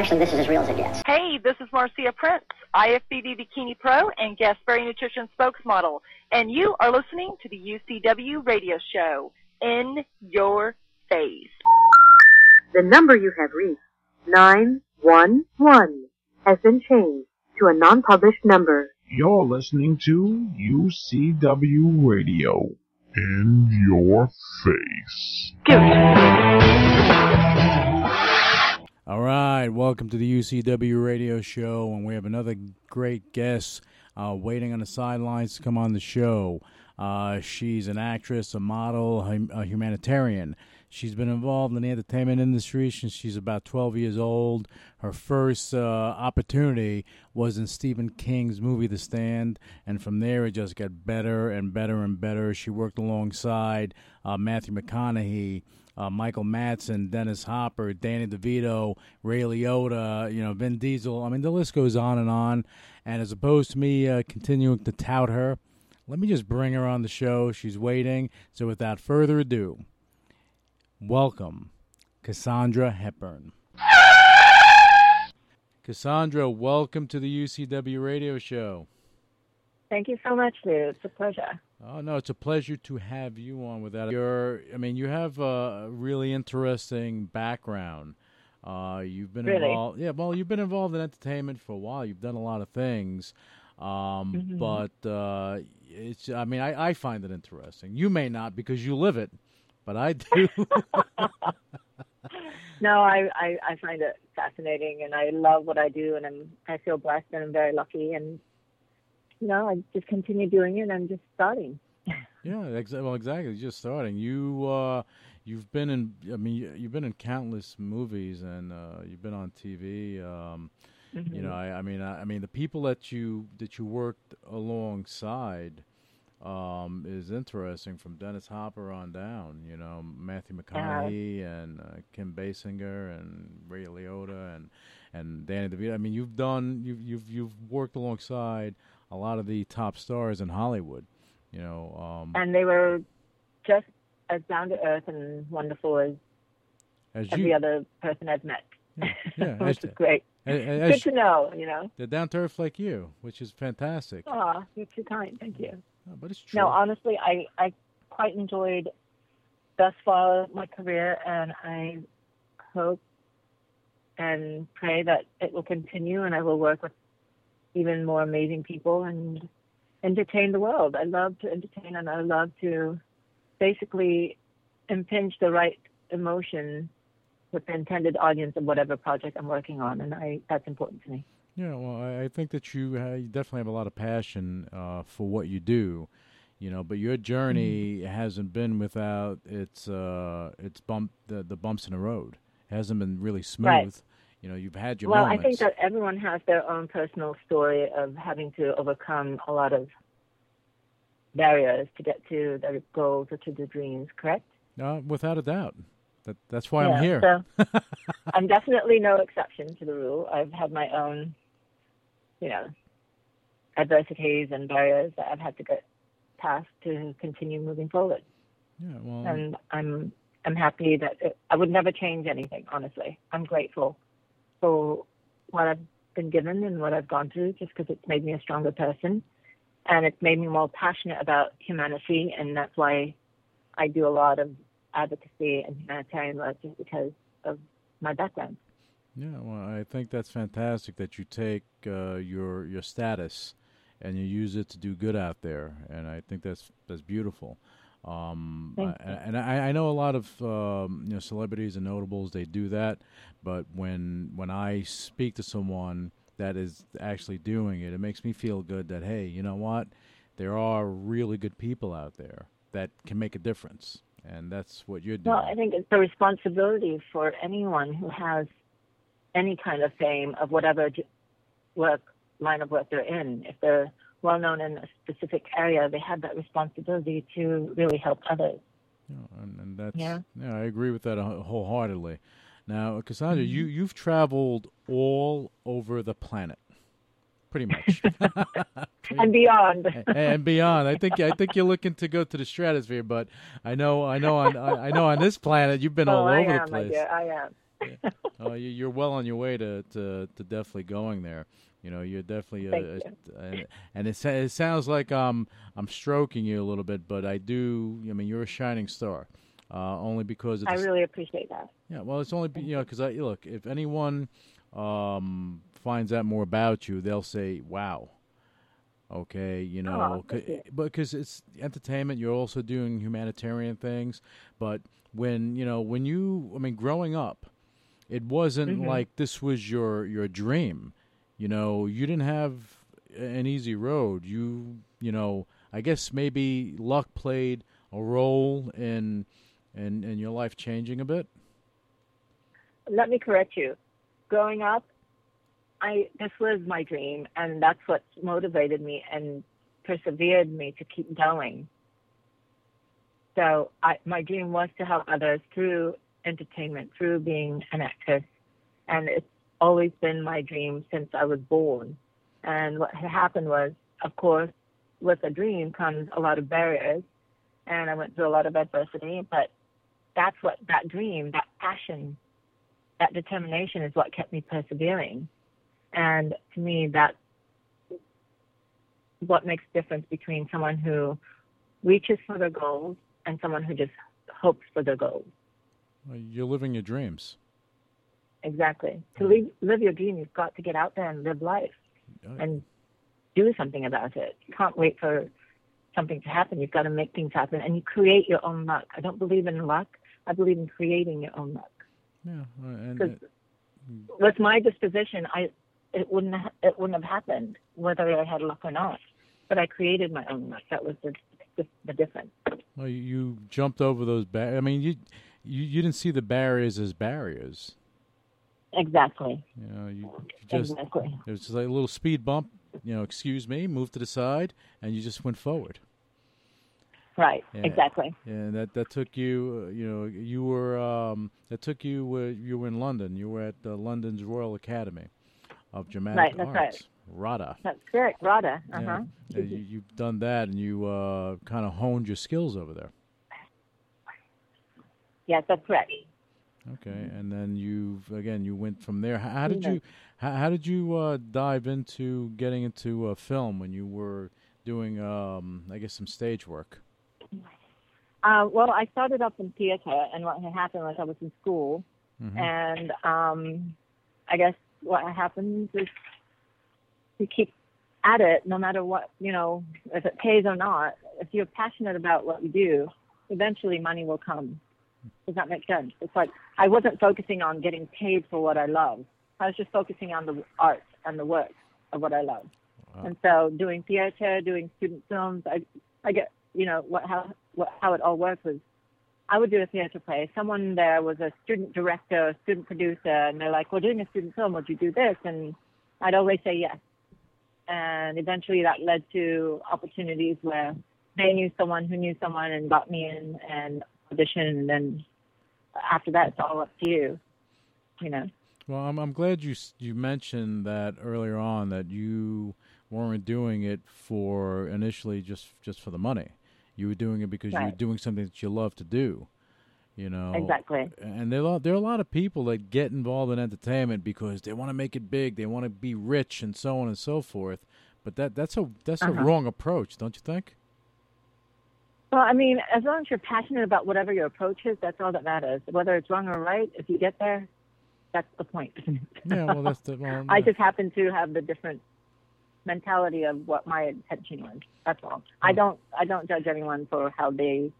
actually, this is as real as it gets. Hey, this is Marcia Prince, IFBB Bikini Pro and Gaspari Nutrition spokesmodel, and you are listening to the UCW radio show, In Your Face. The number you have reached, 911, has been changed to a non-published number. You're listening to UCW Radio. In your face. All right, welcome to the UCW radio show, and we have another great guest uh, waiting on the sidelines to come on the show. Uh, she's an actress, a model, a humanitarian. She's been involved in the entertainment industry since she's about 12 years old. Her first uh, opportunity was in Stephen King's movie The Stand, and from there it just got better and better and better. She worked alongside uh, Matthew McConaughey uh, Michael Madsen, Dennis Hopper, Danny DeVito, Ray Liotta, you know, Vin Diesel. I mean, the list goes on and on. And as opposed to me uh, continuing to tout her, let me just bring her on the show. She's waiting. So without further ado, welcome, Cassandra Hepburn. Cassandra, welcome to the UCW radio show. Thank you so much, Lou. It's a pleasure. Oh no, it's a pleasure to have you on with that. You're, I mean, you have a really interesting background. Uh, you've been really? involved, yeah. Well, you've been involved in entertainment for a while. You've done a lot of things, um, mm-hmm. but uh, it's. I mean, I, I find it interesting. You may not because you live it, but I do. no, I, I I find it fascinating, and I love what I do, and I'm I feel blessed, and I'm very lucky, and you know, I just continue doing it. I'm just starting. yeah, ex- well, exactly. Just starting. You, uh, you've been in. I mean, you've been in countless movies, and uh, you've been on TV. Um, mm-hmm. You know, I, I mean, I, I, mean, the people that you that you worked alongside um, is interesting. From Dennis Hopper on down, you know, Matthew McConaughey uh, and uh, Kim Basinger and Ray Liotta and and Danny DeVito. I mean, you've done you've you've you've worked alongside a lot of the top stars in Hollywood. You know, um, and they were just as down to earth and wonderful as, as every you, other person I've met. Yeah, yeah which as, is great. As, Good to know, you know. They're down to earth like you, which is fantastic. Oh, you're too kind. Thank you. Oh, but it's true. No, honestly, I I quite enjoyed thus far my career, and I hope and pray that it will continue, and I will work with even more amazing people and entertain the world. I love to entertain and I love to basically impinge the right emotion with the intended audience of whatever project I'm working on, and I that's important to me. Yeah, well, I, I think that you, uh, you definitely have a lot of passion uh, for what you do, you know. But your journey mm-hmm. hasn't been without its uh, its bump the, the bumps in the road. It hasn't been really smooth. Right. You know, you've had your well, moments. I think that everyone has their own personal story of having to overcome a lot of barriers to get to their goals or to their dreams. Correct? Uh, without a doubt. That that's why yeah, I'm here. So I'm definitely no exception to the rule. I've had my own, you know, adversities and barriers that I've had to get past to continue moving forward. Yeah, well, and I'm I'm happy that it, I would never change anything. Honestly, I'm grateful for what I've been given and what I've gone through, just because it's made me a stronger person, and it's made me more passionate about humanity, and that's why I do a lot of advocacy and humanitarian work, just because of my background. Yeah, well, I think that's fantastic that you take uh, your your status and you use it to do good out there, and I think that's that's beautiful. Um, I, and I, I, know a lot of um, you know celebrities and notables they do that, but when when I speak to someone that is actually doing it, it makes me feel good that hey, you know what, there are really good people out there that can make a difference, and that's what you're doing. Well, I think it's a responsibility for anyone who has any kind of fame of whatever work line of work they're in. If they're well known in a specific area, they have that responsibility to really help others. Yeah, and, and that's yeah. yeah, I agree with that wholeheartedly. Now, Cassandra, mm-hmm. you you've traveled all over the planet, pretty much, and beyond, and, and, beyond. I think I think you're looking to go to the stratosphere, but I know I know on I, I know on this planet you've been oh, all I over am, the place. Dear, I am. Oh, you- you're well on your way to, to, to definitely going there. You know, you're definitely, Thank uh, and, it, it sounds like um, I'm stroking you a little bit, but I do. I mean, you're a shining star, uh, only because it's I really appreciate that. yeah. Well, it's only you know because I look if anyone um, finds out more about you, they'll say, "Wow." Okay, you know, Oh, you. but because it's entertainment, you're also doing humanitarian things. But when you know, when you, I mean, growing up, it wasn't Mhm. like this was your your dream. You know, you didn't have an easy road. You, you know, I guess maybe luck played a role in in in your life changing a bit. Let me correct you. Growing up, I this was my dream, and that's what motivated me and persevered me to keep going. So I, my dream was to help others through entertainment, through being an actress, and it's always been my dream since I was born. And what had happened was, of course, with a dream comes a lot of barriers, and I went through a lot of adversity. But that's what that dream, that passion, that determination is what kept me persevering. And to me, that's what makes difference between someone who reaches for their goals and someone who just hopes for their goals. Well, You're living your dreams. Exactly. To live, live your dream, you've got to get out there and live life and do something about it. You can't wait for something to happen. You've got to make things happen and you create your own luck. I don't believe in luck. I believe in creating your own luck. Yeah, and Because uh, with my disposition, I it wouldn't ha- it wouldn't have happened whether I had luck or not. But I created my own luck. That was the the, the difference. well, you- jumped over those. Bar- I mean, you, you you didn't see the barriers as barriers. Exactly. You know, you, you just exactly. there was just like a little speed bump. You know, excuse me, move to the side, and you just went forward. Right. Yeah. Exactly. And that that took you. Uh, you know, you were um, that took you. Uh, you were in London. You were at uh, London's Royal Academy of Dramatic Right, that's Arts. RADA. That's correct. Rada. Uh Yeah. huh. Yeah, you, you've done that, and you uh, kind of honed your skills over there. Yes, that's correct. Okay, and then you've again you went from there. How, how did Yeah. you how, how did you uh, dive into getting into uh, film when you were doing um, I guess some stage work? Uh, well, I started up in theater, and what had happened was I was in school, Mhm. and um, I guess what happens is you keep at it, no matter what you know, if it pays or not. If you're passionate about what you do, eventually money will come. Does that make sense? It's like I wasn't focusing on getting paid for what I love. I was just focusing on the art and the work of what I love. Wow. And so doing theater, doing student films, I I get you know what how what how it all worked was I would do a theater play. Someone there was a student director, a student producer, and they're like, "We're doing a student film. Would you do this?" And I'd always say yes. And eventually, that led to opportunities where they knew someone who knew someone and got me in and And then after that, it's all up to you. You know. Well, I'm I'm glad you you mentioned that earlier on that you weren't doing it for initially just just for the money. You were doing it because you were doing something that you love to do. You know Exactly. And there are there are a lot of people that get involved in entertainment because they want to make it big, they want to be rich, and so on and so forth. But that that's a that's a Uh-huh. wrong approach, don't you think? Well, I mean, as long as you're passionate about whatever your approach is, that's all that matters. Whether it's wrong or right, if you get there, that's the point. Yeah, well, that's the well. I just happen to have the different mentality of what my intention was. That's all. I hmm. don't I don't judge anyone for how they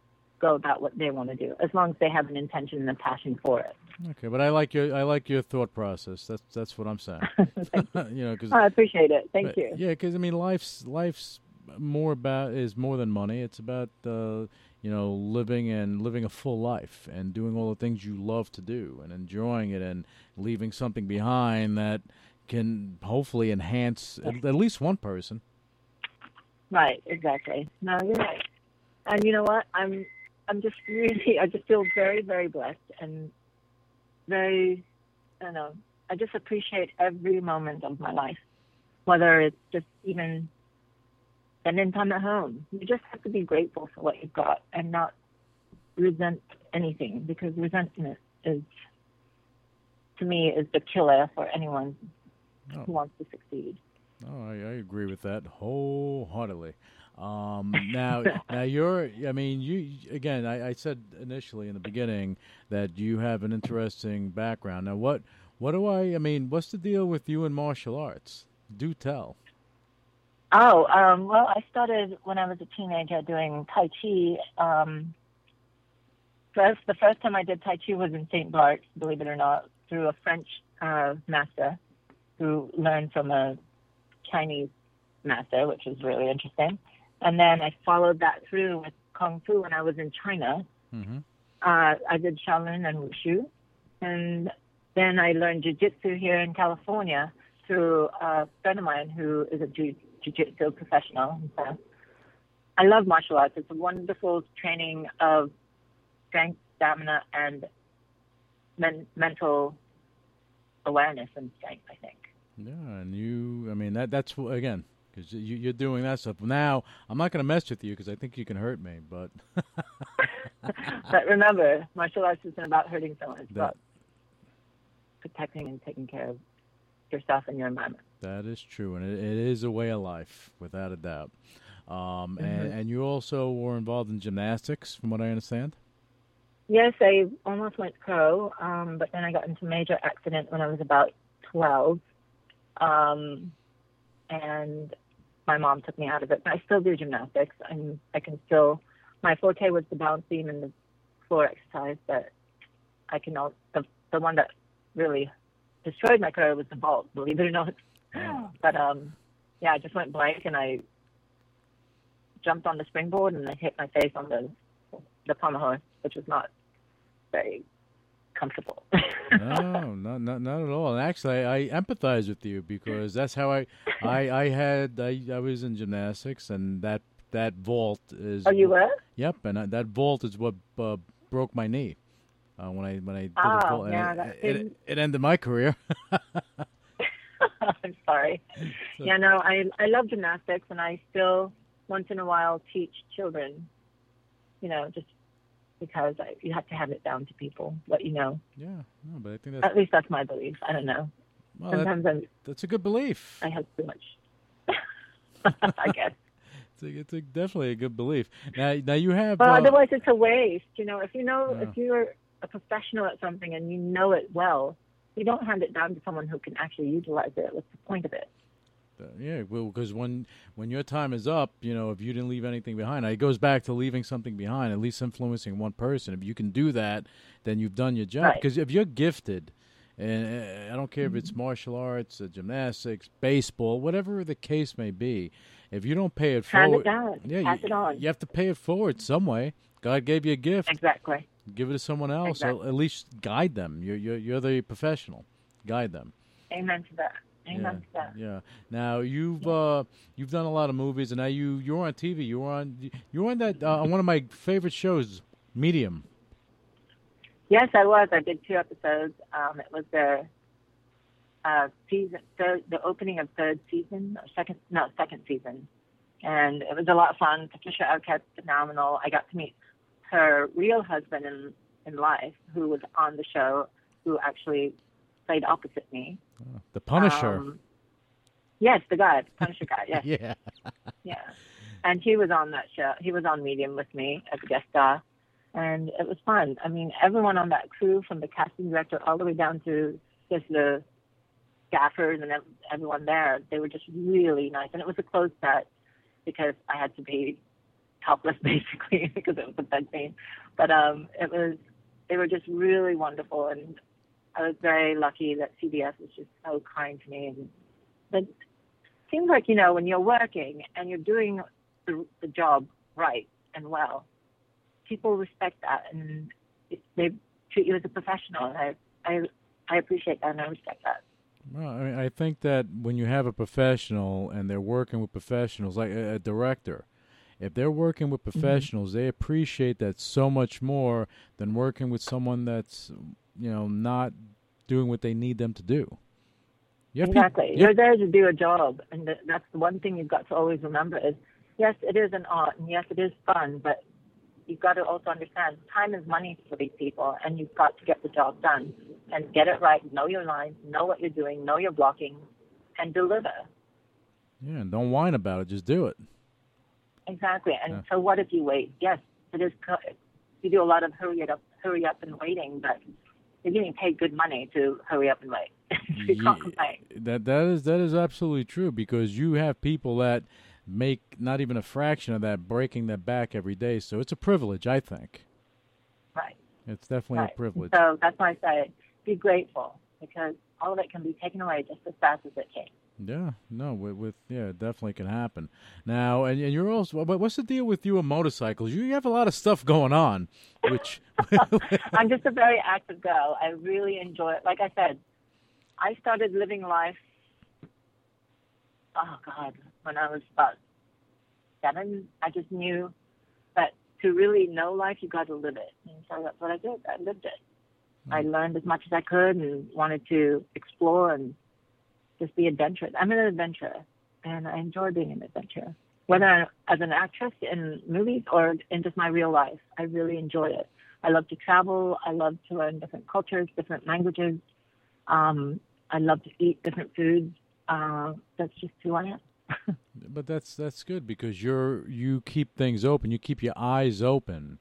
go about what they want to do, as long as they have an intention and a passion for it. okay, but I like your I like your thought process. That's that's what I'm saying. you know, because I appreciate it. Thank But, you. Yeah, because I mean, life's life's more about is more than money. It's about uh, you know living and living a full life and doing all the things you love to do and enjoying it and leaving something behind that can hopefully enhance at, at least one person. Right, exactly. No, you're right. And you know what? I'm I'm just really I just feel very, very blessed and very I don't know, I just appreciate every moment of my life. Whether it's just even spending time at home. You just have to be grateful for what you've got and not resent anything because resentment is to me is the killer for anyone Oh. who wants to succeed. Oh, I, I agree with that wholeheartedly. Um, now, now you're. I mean, you again. I, I said initially in the beginning that you have an interesting background. Now, what what do I? I mean, what's the deal with you and martial arts? Do tell. Oh, um, well, I started when I was a teenager doing Tai Chi. Um, first, the first time I did Tai Chi was in St. Bart's, believe it or not, through a French uh, master who learned from a Chinese master, which was really interesting. And then I followed that through with Kung Fu when I was in China. Mm-hmm. Uh, I did Shaolin and Wushu. And then I learned Jiu Jitsu here in California through a friend of mine who is a Jiu Jitsu professional. So I love martial arts. It's a wonderful training of strength, stamina, and men- mental awareness and strength, I think. Yeah, and you. I mean, that that's again because you, you're doing that stuff now. I'm not going to mess with you because I think you can hurt me, but but remember, martial arts isn't about hurting someone. It's That- about protecting and taking care of yourself and your environment. That is true, and it, it is a way of life, without a doubt. Um, and, and you also were involved in gymnastics, from what I understand. Yes, I almost went pro, um, but then I got into a major accident when I was about 12. Um, and my mom took me out of it. But I still do gymnastics. I'm, I can still, my forte was the balance beam and the floor exercise, but I can also, the, the one that really destroyed my career was the vault, believe it or not. But um, yeah, I just went blank and I jumped on the springboard and I hit my face on the the pommel which was not very comfortable. no, not, not not at all. And actually, I, I empathize with you because that's how I I, I had I, I was in gymnastics, and that that vault is. oh, you were? Yep, and uh, that vault is what uh, broke my knee uh, when I when I did Oh, and yeah, it, it, it ended my career. I'm sorry. Yeah, no, I I love gymnastics, and I still once in a while teach children. You know, just because I, you have to have it down to people, let you know. yeah, no, but I think that's At least that's my belief. I don't know. well, that, Sometimes I'm, that's a good belief. I have too much. I guess. It's, a, it's a, definitely a good belief. Now, now you have. Well, uh, otherwise it's a waste. You know, if you know, Yeah. if you're a professional at something and you know it well, you don't hand it down to someone who can actually utilize it. What's the point of it? Uh, yeah, well, because when when your time is up, you know, if you didn't leave anything behind, it goes back to leaving something behind, at least influencing one person. If you can do that, then you've done your job. Right. Because if you're gifted, and uh, I don't care if it's martial arts, uh, gymnastics, baseball, whatever the case may be, if you don't pay it Hand forward, it down. yeah, Pass you, it on. you have to pay it forward some way. God gave you a gift, Exactly. Give it to someone else. or Exactly. At least guide them. You're you're, you're the professional. Guide them. Amen to that. Amen Yeah, to that. yeah. Now you've uh, you've done a lot of movies, and now you you're on TV. You were on you were on that uh, on one of my favorite shows, Medium. Yes, I was. I did two episodes. Um, it was the uh, season, third, the opening of third season, or second, no, second season, and it was a lot of fun. Patricia Arquette's phenomenal. I got to meet her real husband in in life, who was on the show, who actually played opposite me. The Punisher. Um, yes, the guy, the Punisher guy. Yes, yeah. yeah. And he was on that show. He was on Medium with me as a guest star, and it was fun. I mean, everyone on that crew, from the casting director all the way down to just the staffers and everyone there, they were just really nice. And it was a closed set because I had to be topless basically because it was a bed scene. But um, it was they were just really wonderful, and I was very lucky that CBS was just so kind to me. And but it seems like you know when you're working and you're doing the, the job right and well, people respect that and they treat you as a professional. And I I I appreciate that and I respect that. Well, I mean, I think that when you have a professional and they're working with professionals, like a, a director, if they're working with mm-hmm. professionals, they appreciate that so much more than working with someone that's you know not doing what they need them to do. You Exactly. you You're there to do a job, and that's the one thing you've got to always remember is, yes, it is an art, and yes, it is fun, but you've got to also understand time is money for these people, and you've got to get the job done and get it right. Know your lines, know what you're doing, know your blocking, and deliver. Yeah, and don't whine about it. Just do it. Exactly. And Yeah. so, what if you wait? Yes, it is. co- You do a lot of hurry up, hurry up and waiting, but you're getting paid good money to hurry up and wait. you Ye- can't complain. That that is that is absolutely true because you have people that make not even a fraction of that breaking their back every day. So it's a privilege, I think. Right. It's definitely right. a privilege. So that's why I say be grateful because all of it can be taken away just as fast as it came. Yeah, no, with, with yeah, it definitely can happen. Now, and, and you're also, but what's the deal with you and motorcycles? You have a lot of stuff going on, which I'm just a very active girl. I really enjoy it. Like I said, I started living life. Oh God, when I was about seven, I just knew that to really know life, you got to live it, and so that's what I did. I lived it. I mm. learned as much as I could and wanted to explore and just be adventurous. I'm an adventurer, and I enjoy being an adventurer. Whether as an actress in movies or in just my real life, I really enjoy it. I love to travel. I love to learn different cultures, different languages. Um, I love to eat different foods. Uh, that's just who I am. but that's that's good because you're you keep things open. You keep your eyes open,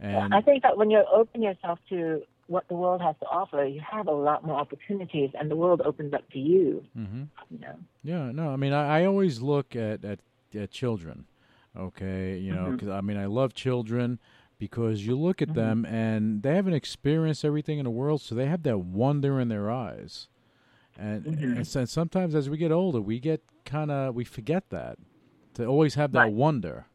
and I think that when you open yourself to what the world has to offer, you have a lot more opportunities, and the world opens up to you. hmm You know. Yeah, no, I mean, I, I always look at, at, at children, okay? You know, Mhm. 'cause, I mean, I love children because you look at Mhm. them and they haven't experienced everything in the world, so they have that wonder in their eyes. And, Mhm. and so sometimes as we get older, we get kind of, we forget that, to always have that Right. wonder,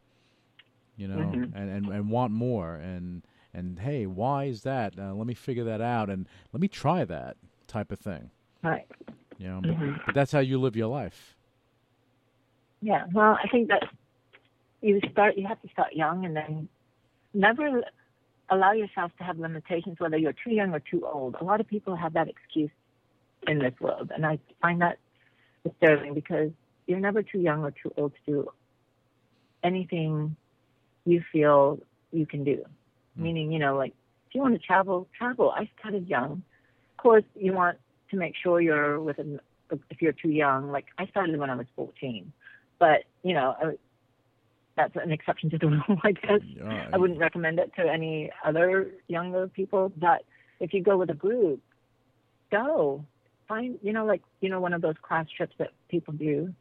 you know, Mhm. and, and, and want more. And, and hey, why is that? Uh, let me figure that out and let me try that type of thing, Right. you know? But, Mhm. but that's how you live your life. Yeah. Well, I think that you start. You have to start young, and then never allow yourself to have limitations, whether you're too young or too old. A lot of people have that excuse in this world, and I find that disturbing because you're never too young or too old to do anything you feel you can do. Meaning, you know, like if you want to travel, travel. I started young. Of course, you want to make sure you're within. If you're too young, like I started when I was 14, but you know, I, that's an exception to the rule, I guess. Yeah, I wouldn't recommend it to any other younger people. But if you go with a group, go find you know like you know one of those class trips that people do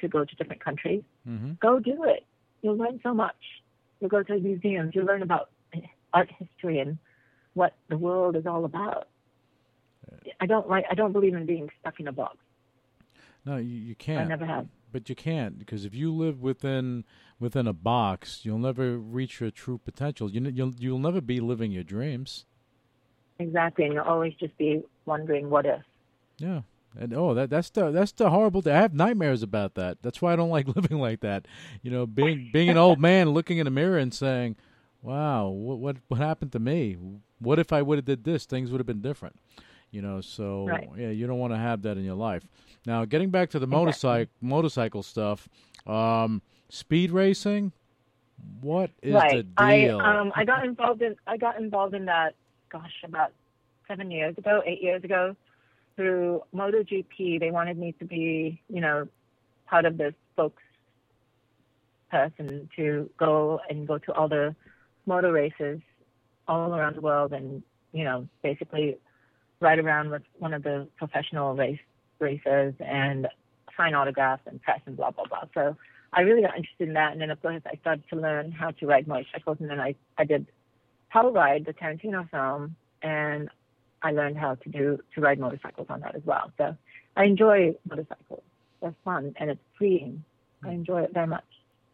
to go to different countries. hmm Go do it. You'll learn so much. You'll go to museums. You'll learn about art history and what the world is all about. I don't like. I don't believe in being stuck in a box. No, you, you can't. I never have. But you can't because if you live within within a box, you'll never reach your true potential. You, you'll you'll never be living your dreams. Exactly, and you'll always just be wondering what if. Yeah. And oh, that that's the that's the horrible. I have nightmares about that. That's why I don't like living like that. You know, being being an old man, looking in the mirror and saying, "Wow, what what what happened to me? What if I would have did this? Things would have been different." You know, so Right. yeah, you don't want to have that in your life. Now, getting back to the motorcycle motorcycle stuff, um, speed racing. What is right. the deal? I um I got involved in I got involved in that gosh about seven years ago, eight years ago, through MotoGP. They wanted me to be you know part of the spokes person to go and go to all the motor races all around the world and you know basically ride around with one of the professional race racers and sign autographs and press and blah blah blah. So I really got interested in that, and then of course I started to learn how to ride motorcycles, and then I I did Hell Ride, the Tarantino film, and I learned how to do to ride motorcycles on that as well. So I enjoy motorcycles. They're fun and it's freeing. I mm. enjoy it very much.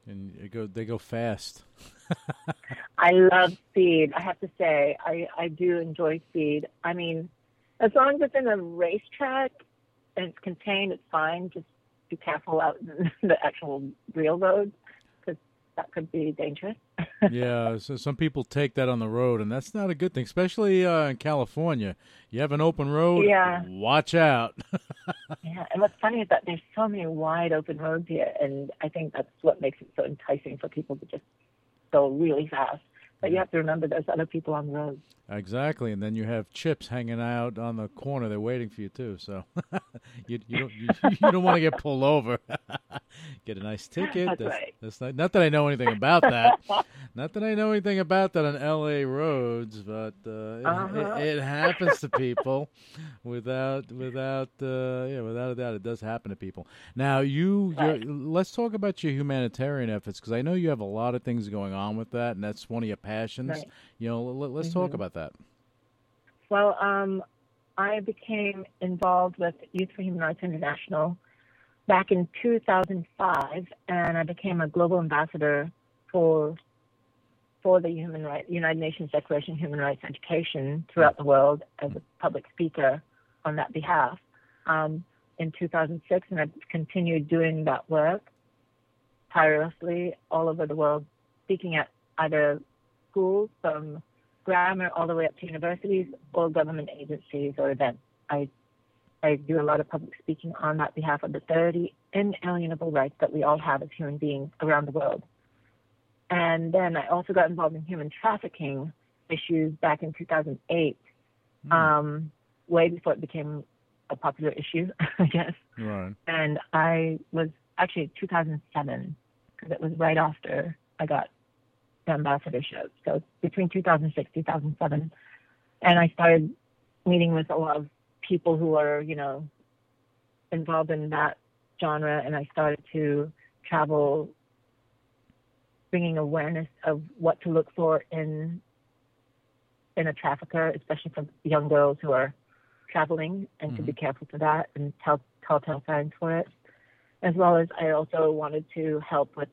and it go they go fast. I love speed. I have to say, I, I do enjoy speed. I mean, as long as it's in a racetrack and it's contained, it's fine. Just be careful out in the actual real roads because that could be dangerous. yeah, so some people take that on the road, and that's not a good thing, especially uh, in California. You have an open road, Yeah. watch out. Yeah, and what's funny is that there's so many wide open roads here, and I think that's what makes it so enticing for people to just go really fast. But you have to remember there's other people on the road. Exactly, and then you have chips hanging out on the corner. They're waiting for you too. So you, you don't you, you don't want to get pulled over. get a nice ticket. That's, that's right. That's not, not, that I know anything about that. not that I know anything about that on L.A. roads, but uh, it, uh-huh. it, it, happens to people. without without uh, yeah, without a doubt, it does happen to people. Now you right. let's talk about your humanitarian efforts because I know you have a lot of things going on with that, and that's one of your passions. Right. You know, let, us mm-hmm. talk about that. Well, um, I became involved with Youth for Human Rights International back in 2005, and I became a global ambassador for for the Human Rights United Nations Declaration of Human Rights Education throughout the world as a public speaker on that behalf. Um, in 2006, and I've continued doing that work tirelessly all over the world, speaking at either schools from grammar all the way up to universities or government agencies or events. I I do a lot of public speaking on that behalf of the 30 inalienable rights that we all have as human beings around the world. And then I also got involved in human trafficking issues back in 2008, mm. um, way before it became a popular issue, I guess. Right. And I was actually 2007 because it was right after I got ambassadorship. So between 2006 2007, and I started meeting with a lot of people who are you know involved in that genre, and I started to travel, bringing awareness of what to look for in in a trafficker, especially for young girls who are traveling, and mm-hmm. to be mm-hmm. careful for that and tell telltale signs for it. As well as I also wanted to help with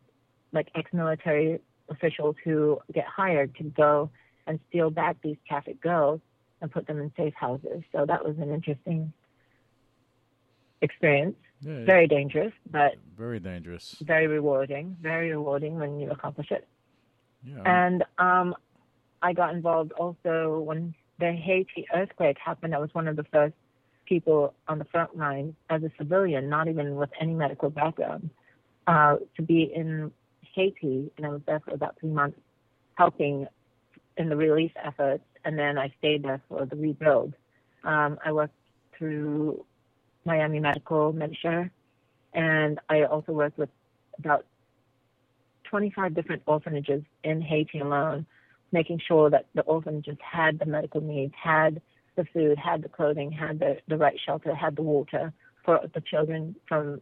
like ex-military officials who get hired to go and steal back these trafficked girls and put them in safe houses. So that was an interesting experience. Yeah, very dangerous, but very dangerous. Very rewarding. Very rewarding when you accomplish it. Yeah. And um, I got involved also when the Haiti earthquake happened. I was one of the first people on the front line as a civilian, not even with any medical background, uh, to be in Haiti, and I was there for about three months helping in the relief efforts, and then I stayed there for the rebuild. Um, I worked through Miami Medical MediShare, and I also worked with about 25 different orphanages in Haiti alone, making sure that the orphanages had the medical needs, had the food, had the clothing, had the, the right shelter, had the water for the children from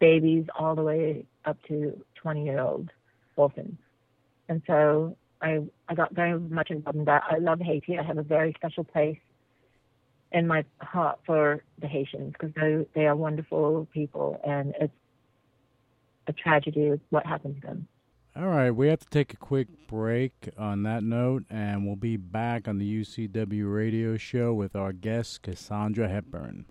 babies all the way up to 20 year old orphans. And so I, I got very much involved in that. I love Haiti. I have a very special place in my heart for the Haitians because they, they are wonderful people and it's a tragedy what happened to them. All right, we have to take a quick break on that note, and we'll be back on the UCW radio show with our guest, Cassandra Hepburn.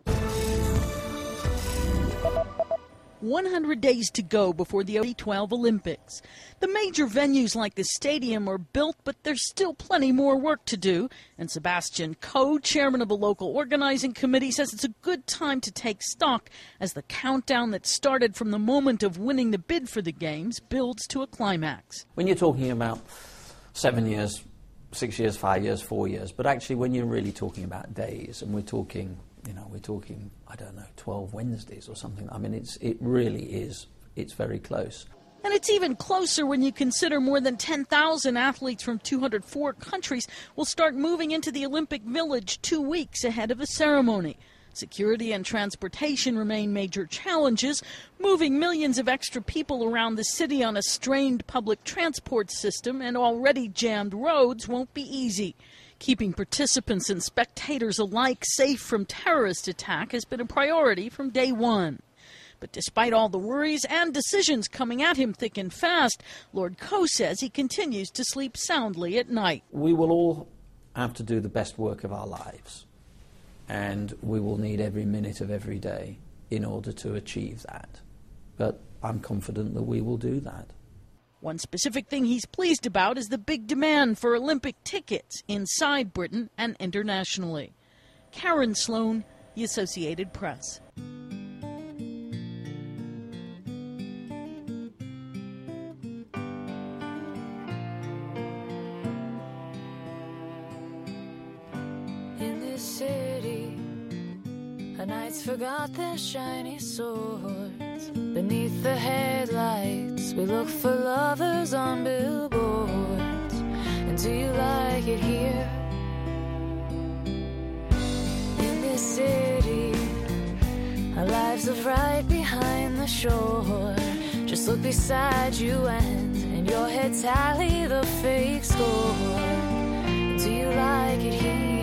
100 days to go before the 2012 Olympics. The major venues like the stadium are built, but there's still plenty more work to do. And Sebastian Coe, chairman of the local organizing committee, says it's a good time to take stock as the countdown that started from the moment of winning the bid for the Games builds to a climax. When you're talking about seven years, six years, five years, four years, but actually when you're really talking about days, and we're talking you know, we're talking, I don't know, 12 Wednesdays or something. I mean, it's, it really is, it's very close. And it's even closer when you consider more than 10,000 athletes from 204 countries will start moving into the Olympic Village two weeks ahead of the ceremony. Security and transportation remain major challenges. Moving millions of extra people around the city on a strained public transport system and already jammed roads won't be easy. Keeping participants and spectators alike safe from terrorist attack has been a priority from day one. But despite all the worries and decisions coming at him thick and fast, Lord Coe says he continues to sleep soundly at night. We will all have to do the best work of our lives, and we will need every minute of every day in order to achieve that. But I'm confident that we will do that. One specific thing he's pleased about is the big demand for Olympic tickets inside Britain and internationally. Karen Sloan, The Associated Press. in this city knights forgot their shiny sword. Beneath the headlights, we look for lovers on billboards. And do you like it here? In this city, our lives are right behind the shore. Just look beside you and your head tally the fake score. Do you like it here?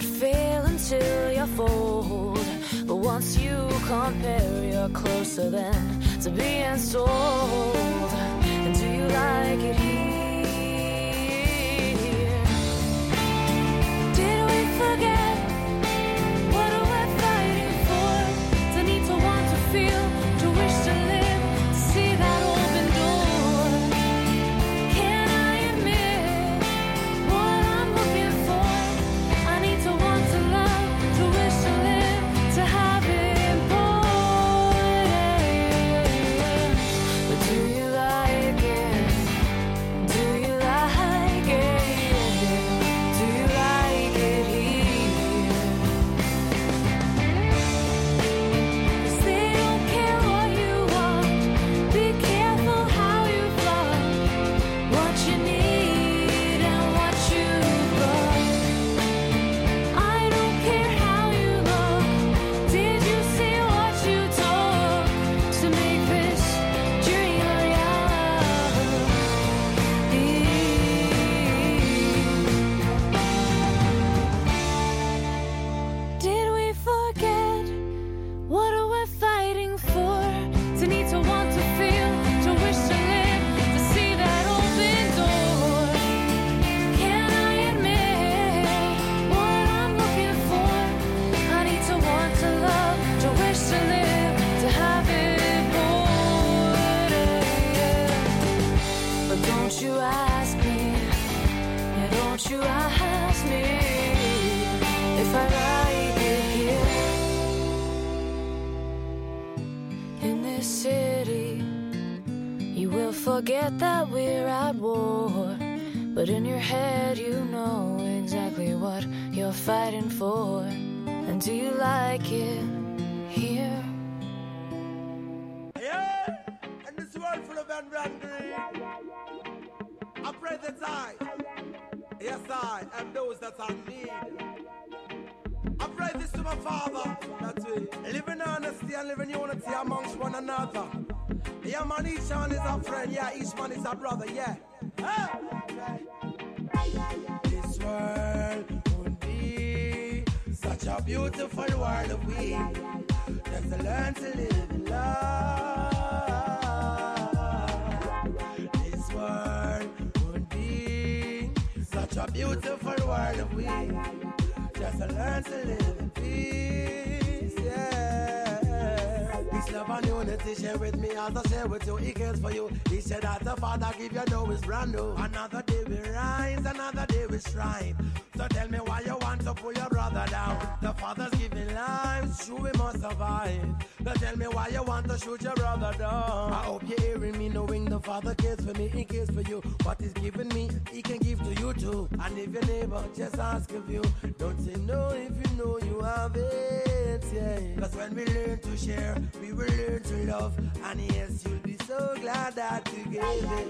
Cannot fail until you fold. But once you compare, you're closer than to being sold. And do you like it In this city, you will forget that we're at war. But in your head, you know exactly what you're fighting for. And do you like it here? Yeah, and this world full of unrangry. I pray that I, yes I, am those that are in need. Pray this to my father, that we live in honesty and live in unity amongst one another. Yeah, man, each man is a friend, yeah, each man is a brother, yeah. Hey! This world would be such a beautiful world if we just learn to live in love. This world would be such a beautiful world if we just learn to live in peace. Yeah. Peace, love, and unity share with me as I share with you. He cares for you. He said that the Father give you know is brand new. Another day we rise, another day we strive. So tell me why you want to pull your brother down. The Father's giving life, sure we must survive. So tell me why you want to shoot your brother down. I hope you're hearing me, knowing the Father cares for me, He cares for you. What He's giving me, He can give to you too. And if your neighbor just ask of you, don't say no if you know you have it. Yeah. Cause when we learn to share, we will learn to love. And yes, you'll be so glad that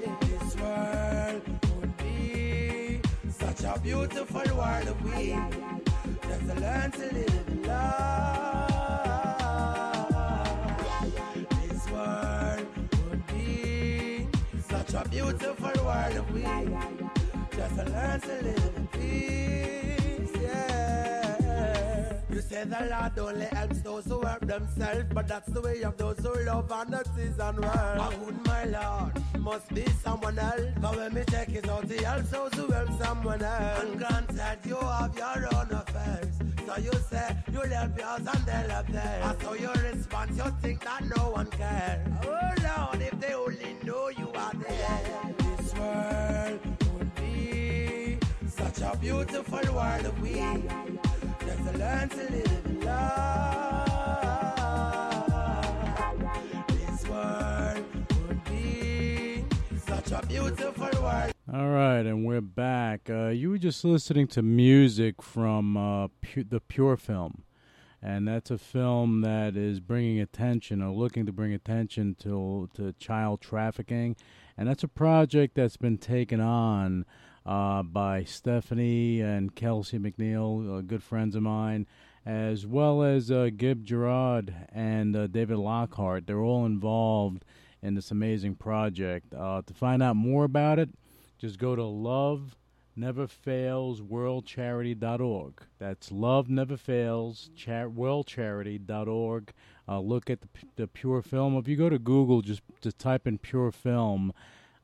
it. This world would be such a beautiful world if we just to learn to live in love. This world would be such a beautiful world if we just learn to live in peace. You say the Lord only helps those who help themselves, but that's the way of those who love and the season world. I would my Lord must be someone else, but when me check it out, he helps those who help someone else. And granted, you have your own affairs, so you say you'll help yours and they'll help theirs. And so your response, you think that no one cares. Oh Lord, if they only know you are there, this world would be such a beautiful world if we just learn to live in love. This world would be such a beautiful world. All right, and we're back. Uh, you were just listening to music from uh, Pu- the Pure Film, and that's a film that is bringing attention or looking to bring attention to to child trafficking, and that's a project that's been taken on uh, by Stephanie and Kelsey McNeil, uh, good friends of mine, as well as uh, Gil Gerard and uh, David Lockhart. They're all involved in this amazing project. Uh, to find out more about it, just go to Love Never Fails WorldCharity.org. That's Love Never Fails Char- WorldCharity.org. Uh, look at the, the Pure Film. If you go to Google, just, just type in Pure Film,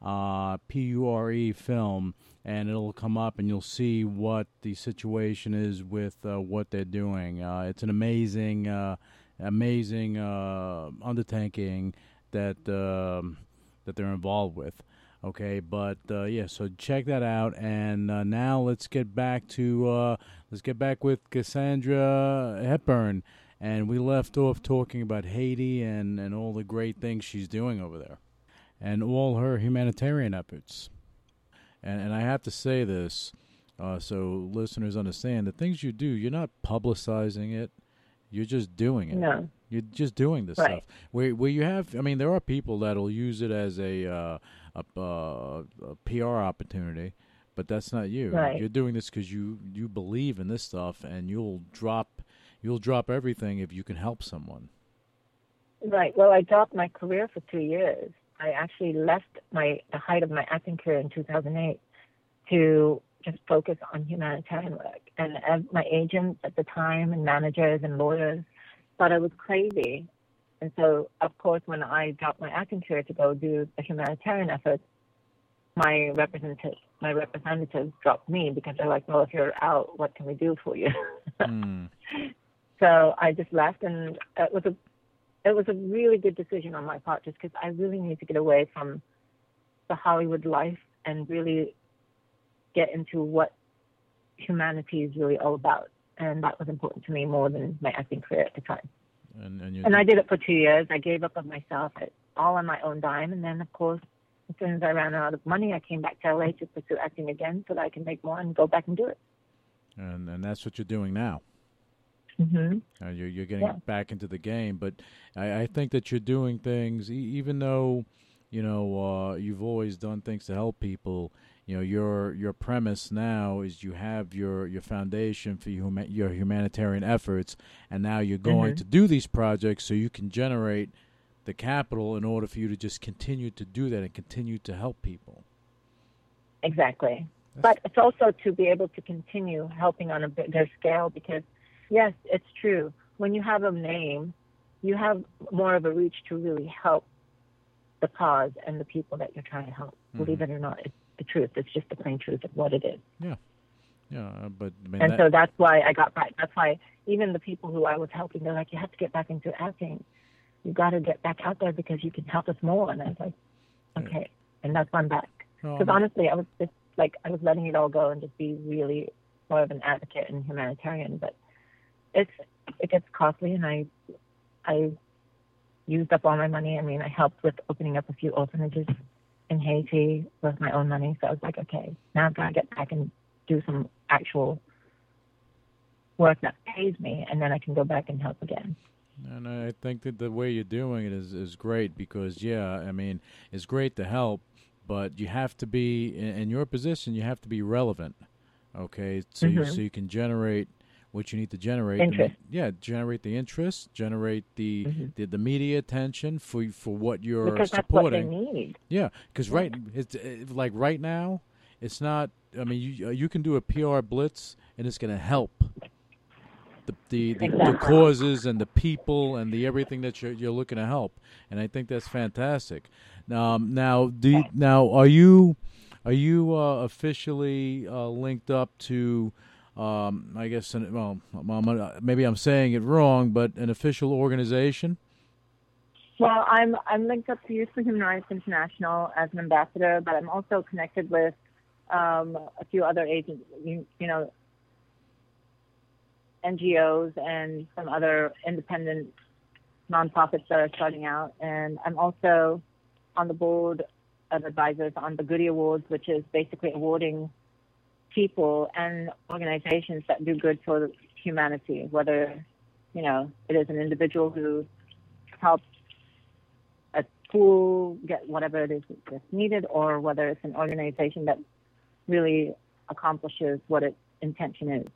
uh, P U R E Film, and it'll come up and you'll see what the situation is with uh, what they're doing. Uh, it's an amazing, uh, amazing uh, undertaking that um, that they're involved with. Okay, but uh, yeah, so check that out, and uh, now let's get back to let's get back with Cassandra Hepburn, and we left off talking about Haiti and and all the great things she's doing over there, and all her humanitarian efforts, and and I have to say this, uh, so listeners understand the things you do, you're not publicizing it, you're just doing it. No. You're just doing this Right. stuff. Where where you have, I mean, there are people that'll use it as a uh, a, uh, a PR opportunity, but that's not you. Right. You're doing this because you you believe in this stuff, and you'll drop you'll drop everything if you can help someone. Right. Well, I dropped my career for two years. I actually left my the height of my acting career in 2008 to just focus on humanitarian work. And my agents at the time and managers and lawyers thought I was crazy. And so, of course, when I dropped my acting career to go do the humanitarian effort, my representative my representatives dropped me because they're like, well, if you're out, what can we do for you? Mm. So I just left, and it was a it was a really good decision on my part, just because I really need to get away from the Hollywood life and really get into what humanity is really all about, and that was important to me more than my acting career at the time. And and, you And I did it for two years. I gave up on myself, all on my own dime, and then of course. As soon as I ran out of money, I came back to LA to pursue acting again so that I can make more and go back and do it. and and that's what you're doing now. Hmm Uh, you're you're getting Yeah. back into the game, but I, I think that you're doing things, e- even though you know uh, you've always done things to help people. You know your your premise now is you have your your foundation for your, huma- your humanitarian efforts, and now you're going Mhm. to do these projects so you can generate the capital in order for you to just continue to do that and continue to help people. Exactly. But it's also to be able to continue helping on a bigger scale because, yes, it's true. When you have a name, you have more of a reach to really help the cause and the people that you're trying to help. Believe it or not, it's the truth. It's just the plain truth of what it is. Yeah, yeah, uh, but I mean, and that- so that's why I got back. That's why even the people who I was helping, they're like, you have to get back into acting. You got to get back out there because you can help us more. And I was like, okay. And that's why I'm back. Because honestly, I was just like, I was letting it all go and just be really more of an advocate and humanitarian. But it's it gets costly, and I I used up all my money. I mean, I helped with opening up a few orphanages in Haiti with my own money. So I was like, okay, now I've got to get back and do some actual work that pays me, and then I can go back and help again. And I think that the way you're doing it is, is great because, yeah, I mean, it's great to help, but you have to be, in, in your position, you have to be relevant, okay? So, you, Mhm. so you can generate what you need to generate. The Interest. yeah, generate the interest, generate the, the, the media attention for for what you're because that's what they supporting. need. Yeah, because right, it's uh, like right now, it's not. I mean, you uh, you can do a PR blitz, and it's going to help. the the, the, the causes and the people and the everything that you're you're looking to help, and I think that's fantastic. Um, now, do you, now are you are you uh, officially uh, linked up to? Um, I guess well, maybe I'm saying it wrong, but an official organization. Well, I'm I'm linked up to Youth for Human Rights International as an ambassador, but I'm also connected with um, a few other agents, you, you know, NGOs and some other independent nonprofits that are starting out. And I'm also on the board of advisors on the Goody Awards, which is basically awarding people and organizations that do good for humanity, whether, you know, it is an individual who helps a school get whatever it is that's needed, or whether it's an organization that really accomplishes what its intention is.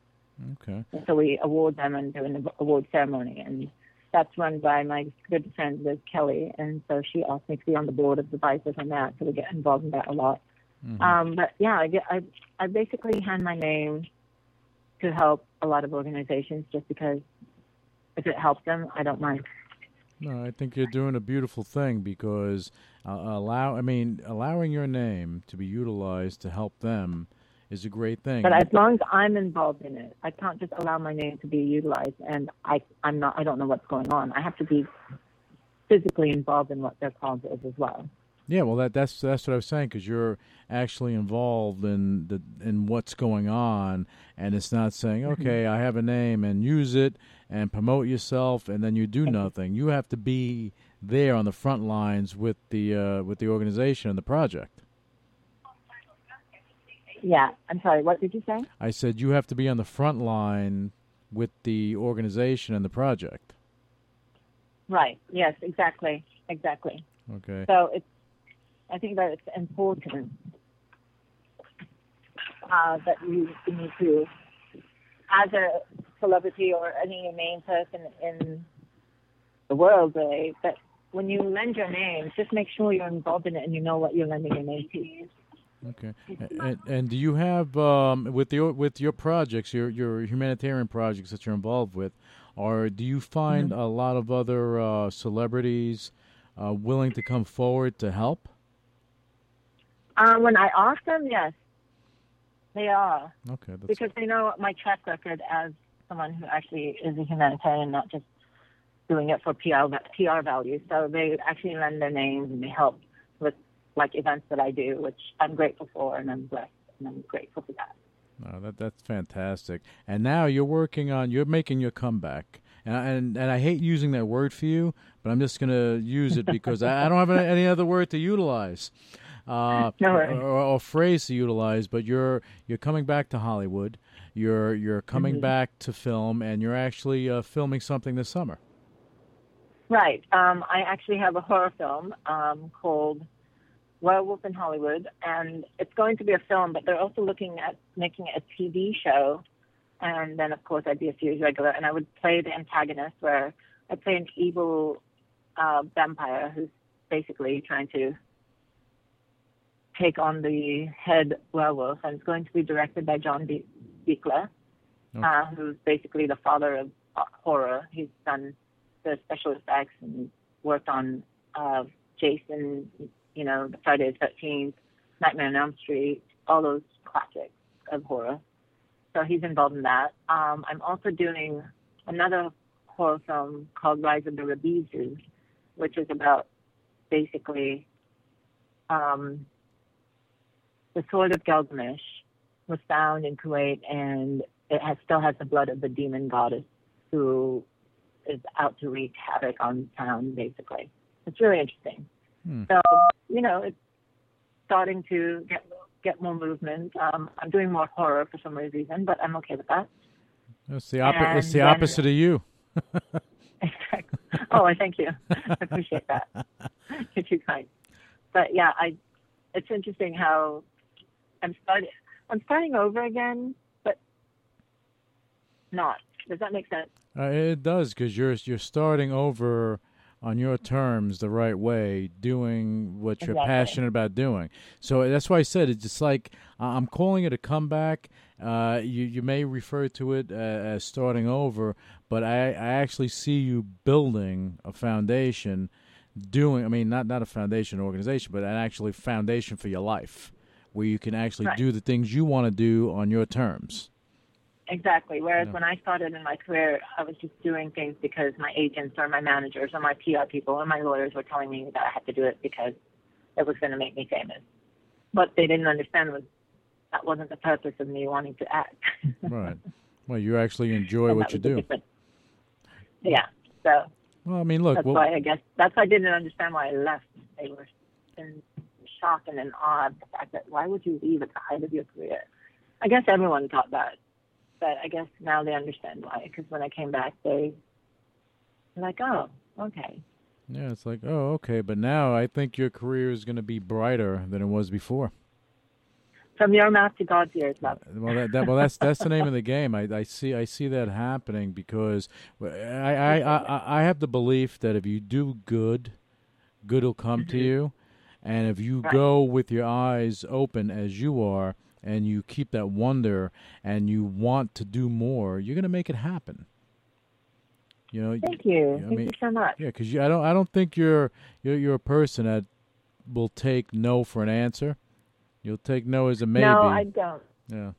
Okay. And so we award them and do an award ceremony, and that's run by my good friend Liz Kelly, and so she asked me to be on the board of advisors on that, so we get involved in that a lot. Mhm. Um, but yeah, I, I I basically hand my name to help a lot of organizations just because if it helps them, I don't mind. No, I think you're doing a beautiful thing because uh, allow I mean allowing your name to be utilized to help them is a great thing. But as long as I'm involved in it, I can't just allow my name to be utilized, and I I'm not I don't know what's going on. I have to be physically involved in what their cause is as well. Yeah, well that that's that's what I was saying because you're actually involved in the in what's going on, and it's not saying Mm-hmm. okay I have a name and use it and promote yourself and then you do nothing. You have to be there on the front lines with the uh, with the organization and the project. Yeah, I'm sorry. What did you say? I said you have to be on the front line with the organization and the project. Right. Yes. Exactly. Exactly. Okay. So it's I think that it's important uh, that you need to, as a celebrity or any main person in the world, really, that when you lend your name, just make sure you're involved in it and you know what you're lending your name to. Okay. And, and do you have um, with your with your projects, your your humanitarian projects that you're involved with, or do you find a lot of other uh, celebrities uh, willing to come forward to help? Uh, when I ask them, yes, they are. Okay, that's because they know my track record as someone who actually is a humanitarian, not just doing it for PR PR value. So they actually lend their names and they help with like events that I do, which I'm grateful for, and I'm blessed, and I'm grateful for that. Oh, that that's fantastic. And now you're working on you're making your comeback. And I, and and I hate using that word for you, but I'm just gonna use it because I, I don't have any other word to utilize, uh, No or, or phrase to utilize. But you're you're coming back to Hollywood. You're you're coming Mhm. back to film, and you're actually uh, filming something this summer. Right. Um, I actually have a horror film um, called Werewolf in Hollywood, and it's going to be a film, but they're also looking at making it a TV show. And then, of course, I'd be a series regular, and I would play the antagonist, where I play an evil uh, vampire who's basically trying to take on the head werewolf, and it's going to be directed by John Be- Buechler, uh, who's basically the father of uh, horror. He's done the special effects and worked on uh, Jason, you know, the Friday the Thirteenth, Nightmare on Elm Street, all those classics of horror. So he's involved in that. Um, I'm also doing another horror film called Rise of the Rabizu, which is about basically um, the sword of Gilgamesh was found in Kuwait, and it has, still has the blood of the demon goddess who is out to wreak havoc on town, basically. It's really interesting. Hmm. So, you know, it's starting to get get more movement. Um, I'm doing more horror for some reason, but I'm okay with that. It's the oppo- it's the then- opposite of you. Exactly. Oh, I thank you. I appreciate that. You're too kind. But yeah, I. It's interesting how I'm starting. I'm starting over again, but not. Does that make sense? Uh, it does because you're you're starting over on your terms the right way, doing what you're Exactly. passionate about doing. So that's why I said it's just like I'm calling it a comeback. Uh, you you may refer to it uh, as starting over, but I, I actually see you building a foundation, doing. I mean, not not a foundation organization, but an actually foundation for your life, where you can actually Right. do the things you want to do on your terms. Exactly. Whereas Yeah. when I started in my career, I was just doing things because my agents or my managers or my PR people or my lawyers were telling me that I had to do it because it was going to make me famous. What they didn't understand was that wasn't the purpose of me wanting to act. right. Well, you actually enjoy what you do. Yeah. So Well, I mean, look. that's well- why I guess that's why I didn't understand why I left. They were in shock and in awe of the fact that why would you leave at the height of your career? I guess everyone thought that, but I guess now they understand why. Because when I came back, they were like, "Oh, okay." Yeah, it's like, oh, okay, but now I think your career is going to be brighter than it was before. From your mouth to God's ears, love. Uh, well, that, that well, that's that's the name of the game. I, I see I see that happening because I I, I I I have the belief that if you do good, good will come to mm-hmm. you, and if you Right. go with your eyes open as you are, and you keep that wonder, and you want to do more, you're going to make it happen. You know, Thank you. Thank mean, you so much. Yeah, because I don't I don't think you're you're you're a person that will take no for an answer. You'll take no as a maybe. No, I don't. Yeah,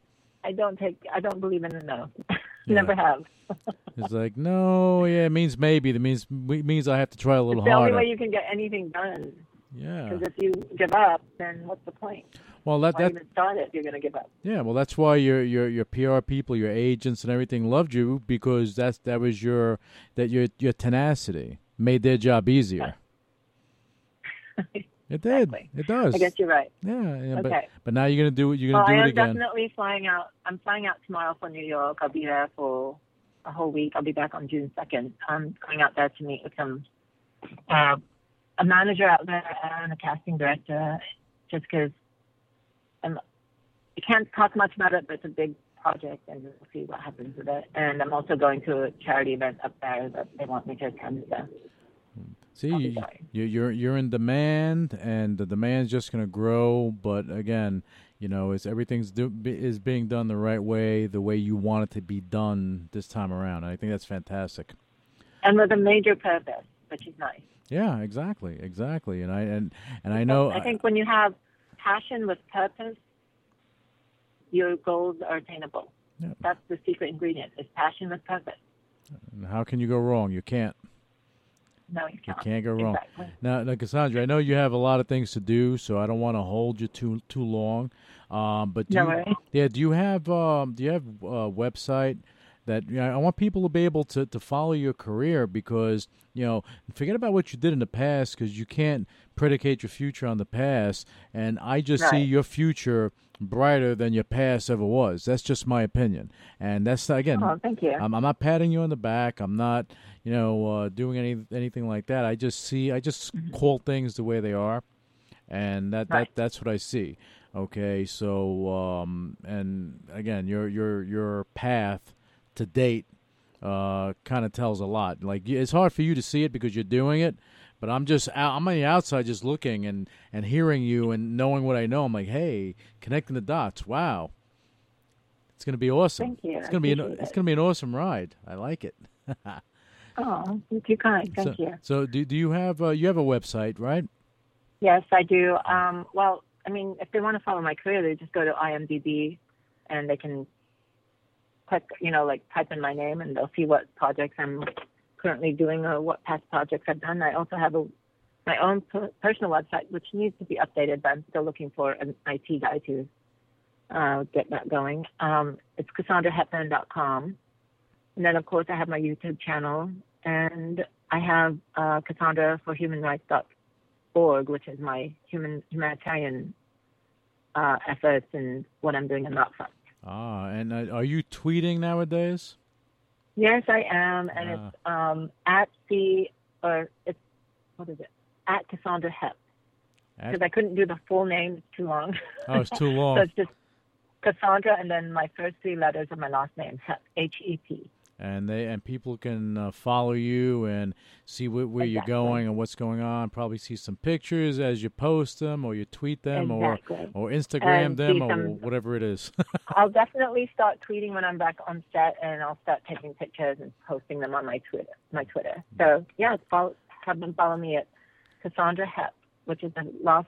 I don't take. I don't believe in a no. Yeah. Never have. it's like no, yeah, it means maybe. That means it means I have to try a little It's the only way you can get anything done. Yeah. Because if you give up, then what's the point? Well, that Why that even start it? You're going to give up. yeah. Well, that's why your your your PR people, your agents, and everything loved you because that's that was your that your your tenacity made their job easier. It did. Exactly. It does. I guess you're right. Yeah, yeah but Okay. but now you're gonna do it. you're gonna I do am it again. I am definitely flying out. I'm flying out tomorrow for New York. I'll be there for a whole week. I'll be back on June 2nd. I'm going out there to meet with some uh, a manager out there and a casting director, just because. I um, can't talk much about it, but it's a big project, and we'll see what happens with it. And I'm also going to a charity event up there that they want me to attend. So See, you, you're you're in demand, and the demand's just going to grow. But again, you know, it's everything's do, be- is being done the right way, the way you want it to be done this time around. I think that's fantastic. and with a major purpose, which is nice. Yeah, exactly, exactly. And I and and I know. I think when you have passion with purpose, your goals are attainable. Yeah. That's the secret ingredient: is passion with purpose. how can you go wrong? You can't. No, you You can't. can't go wrong. Exactly. Now, now, Cassandra, I know you have a lot of things to do, so I don't want to hold you too too long. Um, but do No you, yeah, do you have um, do you have a website that you know, I want people to be able to to follow your career because you know forget about what you did in the past because you can't predicate your future on the past, and I just see your future brighter than your past ever was. That's just my opinion, and that's again. Oh, thank you. I'm, I'm not patting you on the back. I'm not, you know, uh, doing any anything like that. I just see, I just call things the way they are, and that, Mm-hmm. Right. that that's what I see. Okay, so um, and again, your your your path to date uh, kind of tells a lot. Like it's hard for you to see it because you're doing it, but I'm just out, I'm on the outside just looking and and hearing you and knowing what I know. I'm like, hey, connecting the dots. Wow. It's gonna be awesome. Thank you. It's gonna be an, appreciate it's gonna be an awesome ride. I like it. Oh, you're too kind. Thank so, you. So do do you have uh, you have a website, right? Yes, I do. Um, well, I mean, if they want to follow my career, they just go to IMDb, and they can click, you know, like type in my name, and they'll see what projects I'm currently doing or what past projects I've done. I also have a my own personal website, which needs to be updated, but I'm still looking for an IT guy to uh, get that going. Um, it's CassandraHepburn.com. And then, of course, I have my YouTube channel, and I have uh, which is my human humanitarian uh, efforts and what I'm doing in that front. Ah, and uh, are you tweeting nowadays? Yes, I am, and Ah. it's um, at the or it's what is it at Cassandra Hep At- because I couldn't do the full name; it's too long. Oh, it's too long. so it's just Cassandra, and then my first three letters of my last name, Hep, H E P. and they and people can uh, follow you and see wh- where you're going and what's going on. Probably see some pictures as you post them, or you tweet them, Exactly. or or Instagram And them, or some- whatever it is. I'll definitely start tweeting when I'm back on set, and I'll start taking pictures and posting them on my Twitter. My Twitter. So yeah, follow, have them follow me at Cassandra Hep, which is the last,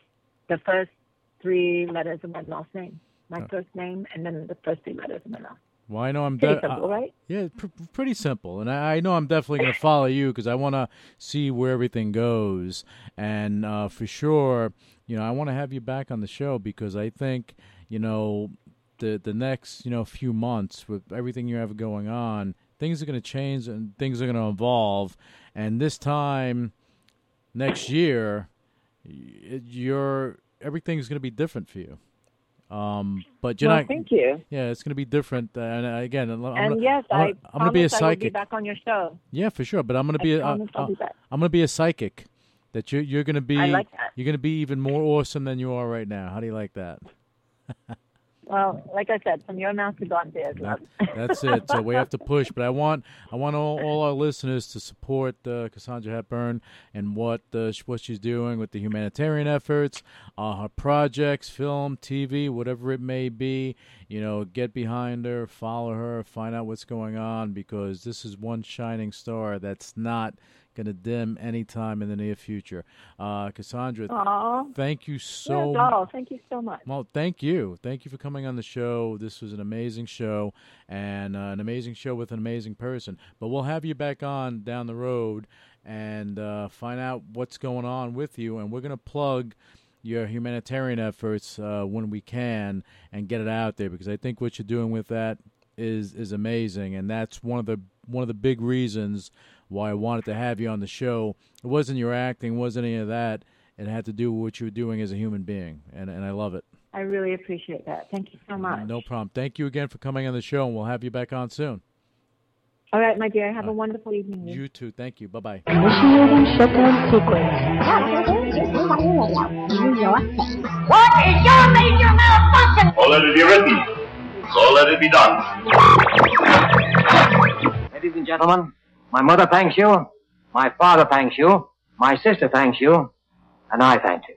the first three letters of my last name. My Oh. first name, and then the first three letters of my last. Well, I know I'm Pretty de- simple, I- right? Yeah, pr- pretty simple, and I, I know I'm definitely going to follow you because I want to see where everything goes, and uh, for sure, you know, I want to have you back on the show because I think, you know, the the next you know few months with everything you have going on, things are going to change and things are going to evolve, and this time next year, you're everything's going to be different for you. Um, but you're well, thank you. Yeah, it's going to be different. uh, And uh, again, I'm, and gonna- yes, I'm, I I'm going to be a will be psychic. back on your show. Yeah, for sure. But I'm going to be a, uh. I'm going to be a psychic. That you're you're going to be I like that. you're going to be even more awesome than you are right now. How do you like that? Well, like I said, from your mouth to God's ears, love. That's it. So we have to push. But I want I want all, all our listeners to support uh, Cassandra Hepburn and what uh, what she's doing with the humanitarian efforts, uh, her projects, film, TV, whatever it may be. You know, get behind her, follow her, find out what's going on because this is one shining star that's not going to dim anytime in the near future. Uh, Cassandra, Aw. thank you so yes, oh, thank you so much. well, thank you. Thank you for coming on the show. This was an amazing show and uh, an amazing show with an amazing person. But we'll have you back on down the road and uh, find out what's going on with you. And we're going to plug your humanitarian efforts uh, when we can and get it out there because I think what you're doing with that is is amazing and that's one of the one of the big reasons why I wanted to have you on the show. It wasn't your acting, wasn't any of that. It had to do with what you were doing as a human being, and and I love it. I really appreciate that. Thank you so much. No problem. Thank you again for coming on the show, and we'll have you back on soon. All right, my dear. Have a wonderful evening. You too. Thank you. Bye bye. Initiating shutdown sequence. What is your major malfunction? So let it be written. So let it be done. Ladies and gentlemen, my mother thanks you, my father thanks you, my sister thanks you, and I thank you.